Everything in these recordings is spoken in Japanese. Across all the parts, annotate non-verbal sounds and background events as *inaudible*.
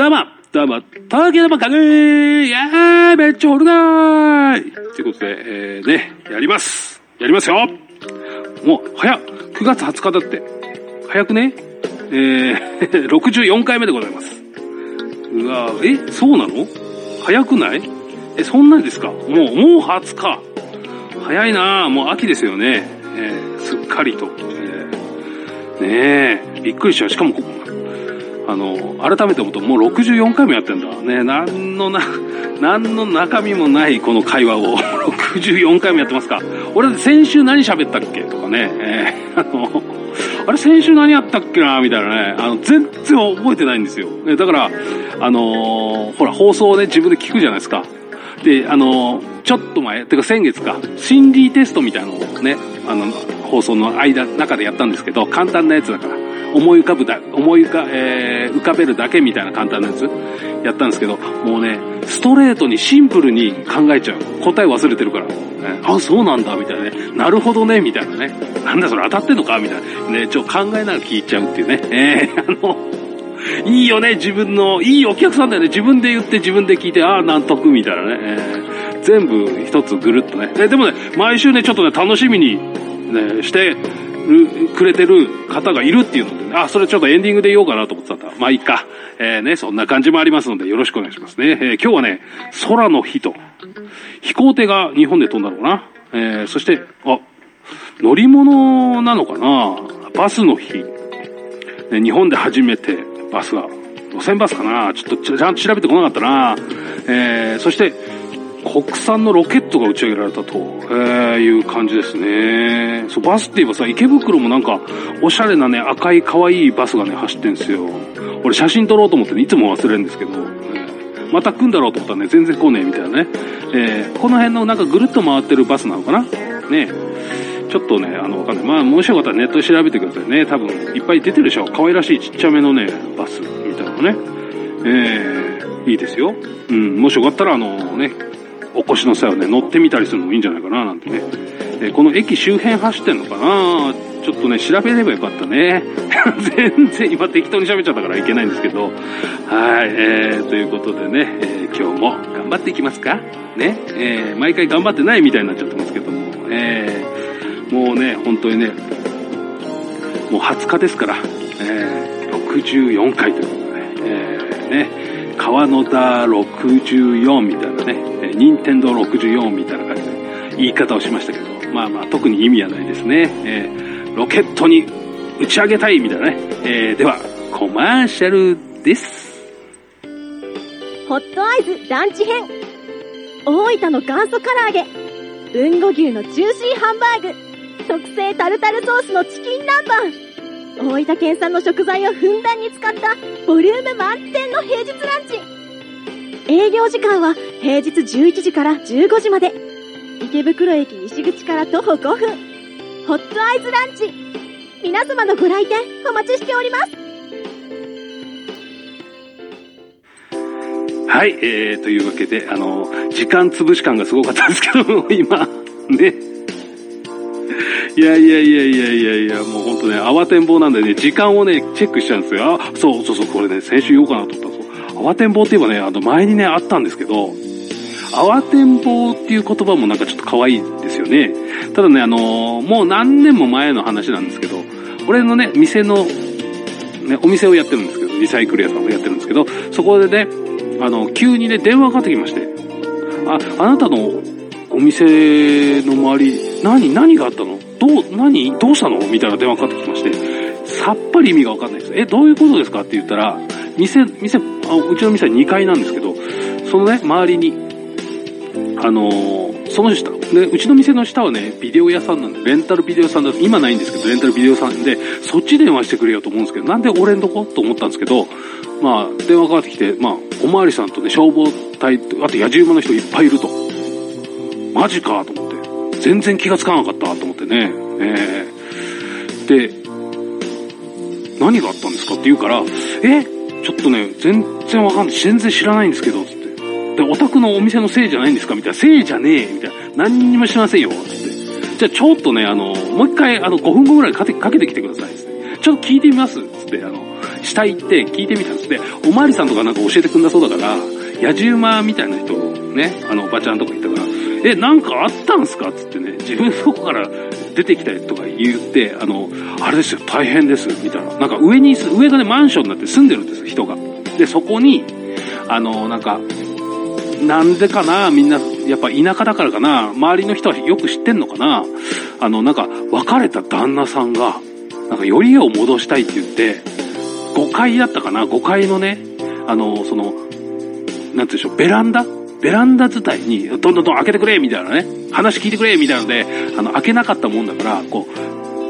どうも、どうも、東京のバカーいやー、めっちゃ掘るなーということで、えー、ね、やります。やりますよもう、早っ !9 月20日だって。早くねえー、*laughs* 64回目でございます。うわーえ、そうなの？早くない？え、そんなにですか？もう、もう20日。早いなーもう秋ですよね。えー、すっかりと。えー、ねえ、びっくりしちゃう。しかもこ、あの、改めて思うと、もう64回もやってんだ。ねなんのな、なんの中身もないこの会話を *laughs* 64回もやってますか。俺、先週何喋ったっけ？とかね、えー、あの、あれ先週何やったっけな？みたいなね、あの、全然覚えてないんですよ。ね、だから、あのーほら、放送をね、自分で聞くじゃないですか。で、あのーちょっと前、てか先月か、心理テストみたいなのをね、あの、放送の間、中でやったんですけど、簡単なやつだから、思い浮かぶだ、思い浮か、えー浮かべるだけみたいな簡単なやつ、やったんですけど、もうね、ストレートにシンプルに考えちゃう。答え忘れてるから。ねあ、そうなんだ、みたいなね。なるほどね、みたいなね。なんだそれ当たってんのか？みたいな。ね、ちょ、考えながら聞いちゃうっていうね。えー、あの、いいよね、自分の、いいお客さんだよね。自分で言って自分で聞いて、ああ、納得、みたいなね。えー全部一つぐるっとね。えでもね、毎週ね、ちょっとね、楽しみに、ね、してる、くれてる方がいるっていうので、ね、あ、それちょっとエンディングで言おうかなと思ってたんだ。まあいいか。えーね、そんな感じもありますので、よろしくお願いしますね。えー今日はね、空の日と、飛行艇が日本で飛んだのかな。えーそして、あ、乗り物なのかなバスの日。ね日本で初めてバスが、路線バスかなちょっとちゃんと調べてこなかったなえーそして、国産のロケットが打ち上げられたと、えーいう感じですね。そう、バスって言えばさ、池袋もなんか、おしゃれなね、赤い可愛いバスがね、走ってんすよ。俺写真撮ろうと思ってね、いつも忘れるんですけど、また来んだろうと思ったらね、全然来ねえみたいなね。えーこの辺のなんかぐるっと回ってるバスなのかな？ねちょっとね、あの、わかんない。まあ、もしよかったらネットで調べてくださいね。多分、いっぱい出てるでしょ。可愛らしいちっちゃめのね、バスみたいなのね。えー、いいですよ。うん、もしよかったら、あのね、お越しの際はね、乗ってみたりするのもいいんじゃないかな、なんてね。えこの駅周辺走ってんのかな？ちょっとね、調べればよかったね。*laughs* 全然今適当に喋っちゃったからいけないんですけど。はい、えー、ということでね、えー今日も頑張っていきますか？ね？えー毎回頑張ってないみたいになっちゃってますけども。えーもうね、本当にね、もう20日ですから、えー64回ということでね、えーね、川野田64みたいなね、え任天堂64みたいな感じで言い方をしましたけど、まあまあ特に意味はないですね。えーロケットに打ち上げたいみたいなね。えーでは、コマーシャルです。ホットアイズランチ編大分の元祖唐揚げ豊後牛のジューシーハンバーグ特製タルタルソースのチキン南蛮大分県産の食材をふんだんに使ったボリューム満点の平日ランチ。営業時間は平日11時から15時まで。池袋駅西口から徒歩5分。ホットアイズランチ。皆様のご来店お待ちしております。はい、えー、というわけで、あの、時間潰し感がすごかったんですけども、今、ね。いやいやいやいやいやいや、もう本当ね、慌てんぼうなんでね、時間をね、チェックしちゃうんですよ。あ、そうそうそう、これね、先週言おうかなと思ったんですよ。慌てんぼうって言えばね、あの、前にね、あったんですけど、慌てんぼうっていう言葉もなんかちょっと可愛いですよね。ただね、あのもう何年も前の話なんですけど、俺のね、店の、ね、お店をやってるんですけど、リサイクル屋さんをやってるんですけど、そこでね、あの、急にね、電話がかかってきまして、あ、あなたのお店の周り、何、何があったの？どう、何？どうしたの？みたいな電話かかってきまして、さっぱり意味がわかんないです。え、どういうことですか？って言ったら、店、店、あうちの店は2階なんですけど、そのね、周りに、あのーその下、で、うちの店の下はね、ビデオ屋さんなんで、レンタルビデオ屋さんだと、今ないんですけど、レンタルビデオ屋さんで、そっち電話してくれよと思うんですけど、なんで俺んとこ？と思ったんですけど、まあ、電話かかってきて、まあ、おまわりさんとね、消防隊、あと野じ馬の人いっぱいいると。マジかと思って。全然気がつかなかったと思ってね。えーで、何があったんですかって言うから、えちょっとね、全然わかんない。全然知らないんですけど、つって。で、お宅のお店のせいじゃないんですかみたいな。せいじゃねえみたいな。何にもしませんよ。つって。じゃあちょっとね、あの、もう一回、あの、5分後ぐらいかけかけてきてください。つって。ちょっと聞いてみます。つって、あの、したいって聞いてみたんです。で、おまわりさんとかなんか教えてくんだそうだから、野獣馬みたいな人、ね、あの、おばちゃんとかいたから、え、なんかあったんすか？つってね、自分そこから出てきたりとか言って、あの、あれですよ、大変です、みたいな。なんか上に、上がね、マンションになって住んでるんですよ、人が。で、そこに、あの、なんか、なんでかなみんな、やっぱ田舎だからかな周りの人はよく知ってんのかなあの、なんか、別れた旦那さんが、なんか、よりを戻したいって言って、5階だったかな ?5 階のね、あの、その、なんて言うんでしょう、ベランダベランダ伝いに、どんどんどん開けてくれみたいなね、話聞いてくれみたいなので、あの、開けなかったもんだから、こ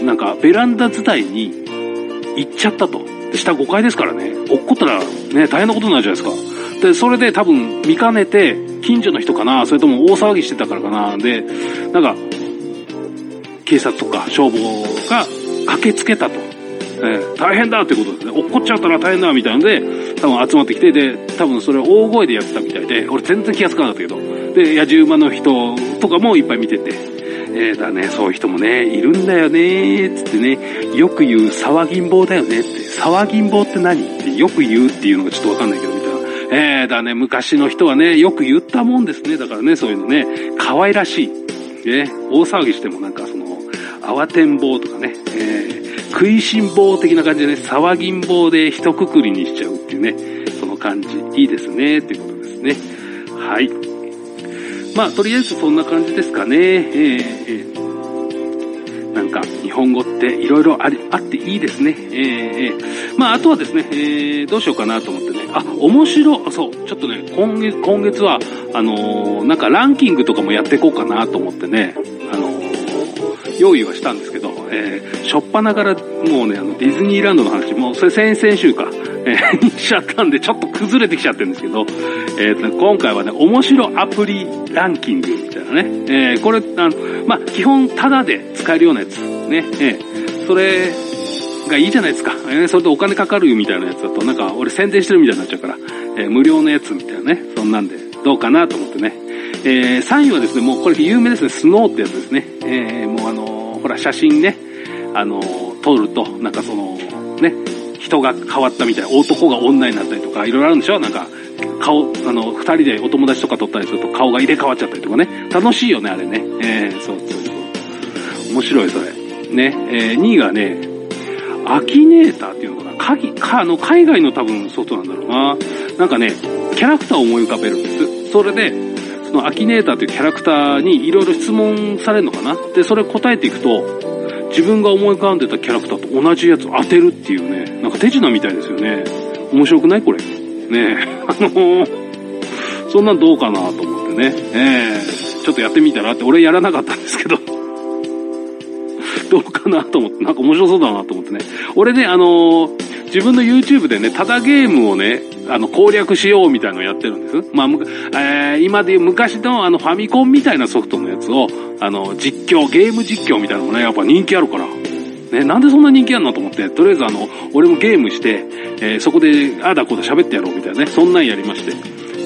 う、なんか、ベランダ伝いに行っちゃったと。で、下5階ですからね、落っこったらね、大変なことになるじゃないですか。で、それで多分見かねて、近所の人かな、それとも大騒ぎしてたからかな、で、なんか、警察とか消防が駆けつけたと。えー、大変だってことですね。落っこっちゃったら大変だみたいなので、多分集まってきて、で、多分それ大声でやってたみたいで、俺全然気がつかなかったけど、で、野獣馬の人とかもいっぱい見てて、えー、だね、そういう人もね、いるんだよね、つってね、よく言う騒ぎん坊だよねって、騒ぎん坊って何？ってよく言うっていうのがちょっとわかんないけど、みたいな。えー、だね、昔の人はね、よく言ったもんですね。だからね、そういうのね、可愛らしい。ね、大騒ぎしてもなんかその、慌てん坊とかね、え食いしん坊的な感じでね、騒ぎん坊で一括りにしちゃうっていうね、その感じ、いいですね、っていうことですね。はい。まあ、とりあえずそんな感じですかね。えー、えー、なんか、日本語っていろいろあり、あっていいですね。えー、まあ、あとはですね、えー、どうしようかなと思ってね。あ、面白、そう、ちょっとね、今月、今月は、あのー、なんかランキングとかもやっていこうかなと思ってね、あのー、用意はしたんですけど、えー、しょっぱなからもうね、あの、ディズニーランドの話、もうそれ先々週か、えー、にしちゃったんで、ちょっと崩れてきちゃってるんですけど、えー、と、今回はね、面白アプリランキングみたいなね、えー、これ、あの、まあ、基本タダで使えるようなやつ、ね、えー、それがいいじゃないですか。えー、それでお金かかるみたいなやつだと、なんか俺宣伝してるみたいになっちゃうから、えー、無料のやつみたいなね、そんなんで、どうかなと思ってね。えー、3位はですね、もうこれ有名ですね、スノーってやつですね。えー、もうあのー、ほら、写真ね、あの、撮ると、なんかその、ね、人が変わったみたいな、男が女になったりとか、いろいろあるんでしょ？なんか、顔、あの、二人でお友達とか撮ったりすると顔が入れ替わっちゃったりとかね。楽しいよね、あれね。えー、そうそうそう。面白い、それ。ね。えー、2位がね、アキネーターっていうのかな。鍵、か、あの、海外の多分ソフトなんだろうな。なんかね、キャラクターを思い浮かべるんです。それで、そのアキネーターというキャラクターにいろいろ質問されるのかな。で、それ答えていくと、自分が思い浮かんでたキャラクターと同じやつ当てるっていうね、なんか手品みたいですよね。面白くないこれ。ねえ、*laughs* あのー、そんなんどうかなと思ってね、えー、ちょっとやってみたらって、俺やらなかったんですけど、*laughs* どうかなと思って、なんか面白そうだなと思ってね。俺ね、あのー自分の YouTube でね、ただゲームをね、あの、攻略しようみたいなのをやってるんです。まあ、えー、今でいう昔のあの、ファミコンみたいなソフトのやつを、あの、実況、ゲーム実況みたいなのがね、やっぱ人気あるから。ね、なんでそんな人気あるのと思って、とりあえずあの、俺もゲームして、えー、そこで、ああだこうだ喋ってやろうみたいなね、そんなんやりまして。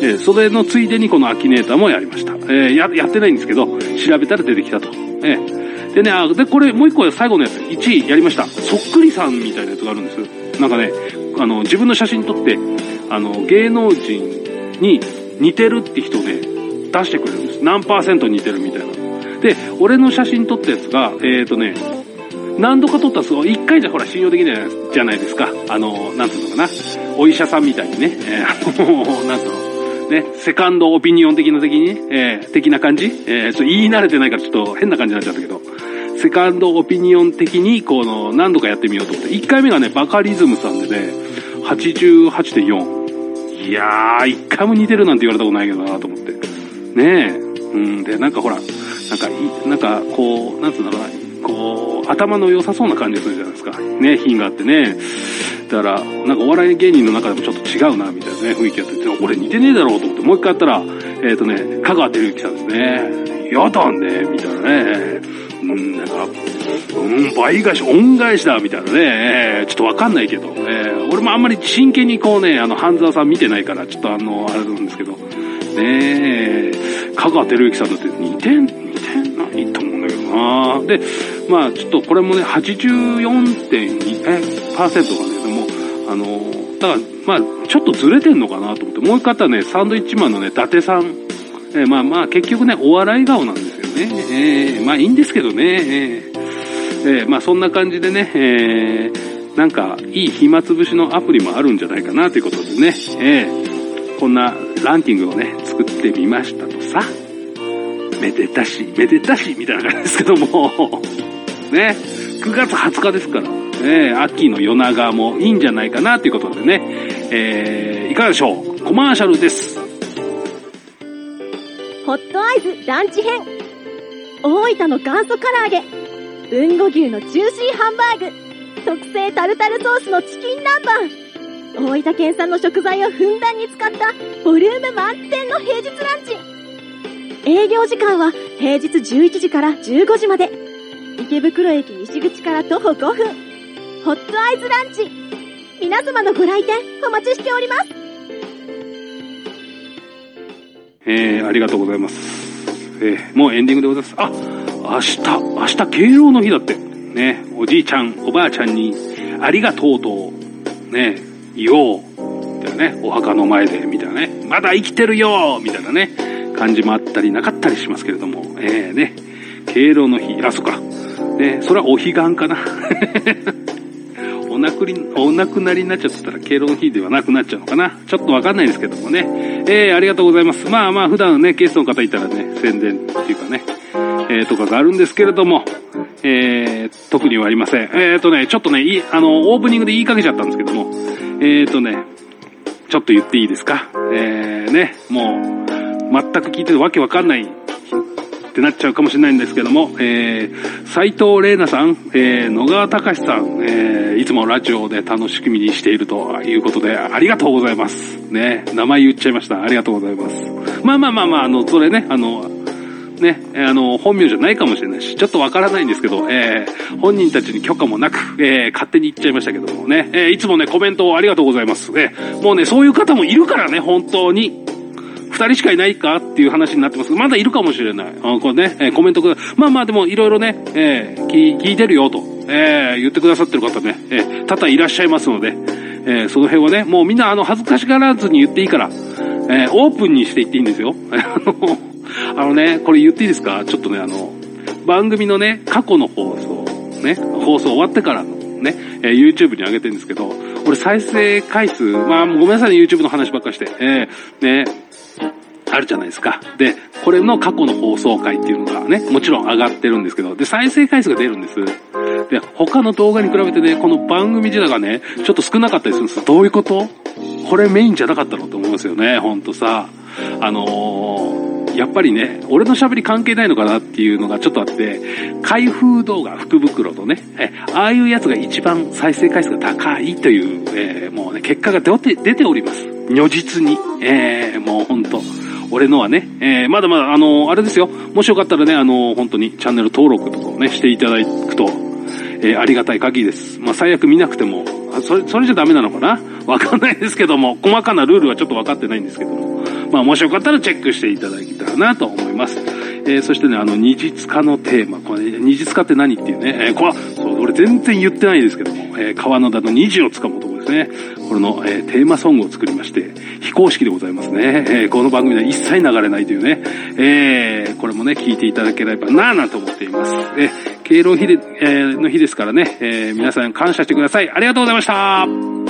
えー、それのついでにこのアキネーターもやりました。えー、や、やってないんですけど、調べたら出てきたと。えー、でね、あ、で、これもう一個最後のやつ、1位やりました。そっくりさんみたいなやつがあるんです。なんかね、あの、自分の写真撮って、あの、芸能人に似てるって人ね、出してくれるんです。何パーセント似てるみたいな。で、俺の写真撮ったやつが、えっ、ー、とね、何度か撮ったらすごい、一回じゃほら信用できないじゃないですか。あの、なんつうのかな。お医者さんみたいにね、えー、なんつうの、ね、セカンドオピニオン的な的に、えー、的な感じえー、ちょっと言い慣れてないからちょっと変な感じになっちゃったけど、セカンドオピニオン的に、この、何度かやってみようと思って、1回目がね、バカリズムさんでね、88.4。いやー、1回も似てるなんて言われたことないけどなと思って。ねえ。うん、で、なんかほら、なんか、い、なんか、こう、なんつうんだろうな、こう、頭の良さそうな感じがするじゃないですか。ね、品があってね。だから、なんかお笑い芸人の中でもちょっと違うな、みたいなね、雰囲気あって、俺似てねえだろうと思って、もう一回やったら、えっ、ー、とね、香川照之さんですね。やだね、みたいなね。うん、なんか、うん、倍返し、恩返しだ、みたいなね、ちょっとわかんないけど、えー、俺もあんまり真剣にこうね、あの、半沢さん見てないから、ちょっとあの、あれなんですけど、ねえ、香川照之さんだって似てん、似てんないと思うんだけどな。で、まあちょっとこれもね、84.2%がね、でも、あのだから、まあ、ちょっとずれてんのかなと思って、もう一方ね、サンドイッチマンのね、伊達さん。えーまあまあ、結局ね、お笑い顔なんでね。えーまあいいんですけどね。えーえまあそんな感じでね、えーなんか、いい暇つぶしのアプリもあるんじゃないかなということでね、えーこんなランキングをね、作ってみましたとさ。めでたし、めでたし、みたいな感じですけども、*laughs* ね、9月20日ですから、ね、秋の夜長もいいんじゃないかなということでね、えーいかがでしょう？コマーシャルです。ホットアイズランチ編大分の元祖唐揚げ。豊後牛のジューシーハンバーグ。特製タルタルソースのチキン南蛮。大分県産の食材をふんだんに使ったボリューム満点の平日ランチ。営業時間は平日11時から15時まで。池袋駅西口から徒歩5分。ホットアイズランチ。皆様のご来店お待ちしております。えー、ありがとうございます。えー、もうエンディングでございます。あ、明日、明日敬老の日だって。ね、おじいちゃん、おばあちゃんに、ありがとうと、ね、言おう。みたいなね、お墓の前で、みたいなね、まだ生きてるよみたいなね、感じもあったりなかったりしますけれども、えー、ね、敬老の日、あ、そっか。ね、それはお彼岸かな。お亡くり、お亡くなりになっちゃってたら敬老の日ではなくなっちゃうのかな。ちょっとわかんないですけどもね。えー、ありがとうございます。まあまあ、普段ね、ゲストの方いたらね、宣伝っていうかね、えー、とかがあるんですけれども、えー、特にはありません。えーとね、ちょっとね、い、あの、オープニングで言いかけちゃったんですけども、えーとね、ちょっと言っていいですか？えー、ね、もう、全く聞いててわけわかんないってなっちゃうかもしれないんですけども、えー、斉藤玲奈さん、えー、野川隆さん、えー、いつもラジオで楽しみにしているということで、ありがとうございます。ね、名前言っちゃいました。ありがとうございます。まあまあまあまあ、あの、それね、あの、ね、あの、本名じゃないかもしれないし、ちょっとわからないんですけど、えー本人たちに許可もなく、えー勝手に言っちゃいましたけどもね、えーいつもね、コメントをありがとうございます。えーもうね、そういう方もいるからね、本当に。二人しかいないかっていう話になってますまだいるかもしれない。あこれね、えーコメントくだまあまあでもいろいろね、えー聞聞いてるよと、えー言ってくださってる方ね、えー多々いらっしゃいますので、えーその辺はね、もうみんなあの、恥ずかしがらずに言っていいから、えーオープンにしていっていいんですよ。*laughs* あのね、これ言っていいですか？ちょっとね、あの、番組のね、過去の放送、ね、放送終わってからのね、えー YouTube に上げてるんですけど、俺再生回数、まあごめんなさいね、YouTube の話ばっかして、えーね、あるじゃないですか。で、これの過去の放送回っていうのがね、もちろん上がってるんですけど、で、再生回数が出るんです。で、他の動画に比べてね、この番組自体がね、ちょっと少なかったりするんですどういうこと？これメインじゃなかったのって思いますよね、ほんとさ。あのーやっぱりね、俺の喋り関係ないのかなっていうのがちょっとあって、開封動画、福袋とね、え、ああいうやつが一番再生回数が高いという、えーもうね、結果が出て出ております。如実に。えーもうほんと。俺のはね、えーまだまだ、あのーあれですよ。もしよかったらね、あのー本当にチャンネル登録とかをね、していただくと、えーありがたい限りです。まあ、最悪見なくても、あそれ、それじゃダメなのかな？わかんないですけども、細かなルールはちょっと分かってないんですけども、まあ、もしよかったらチェックしていただけたらなと思います。えーそしてね、あの、二実化のテーマ、これ、二実化って何っていうね、えーこれ、そう、俺全然言ってないですけども、えー川野田の虹をつかむ男ですね。これの、えーテーマソングを作りまして、非公式でございますね。えーこの番組では一切流れないというね、えーこれもね、聞いていただければなぁなと思っています。えー敬老日で、えーの日ですからね、えー皆さん感謝してください。ありがとうございました。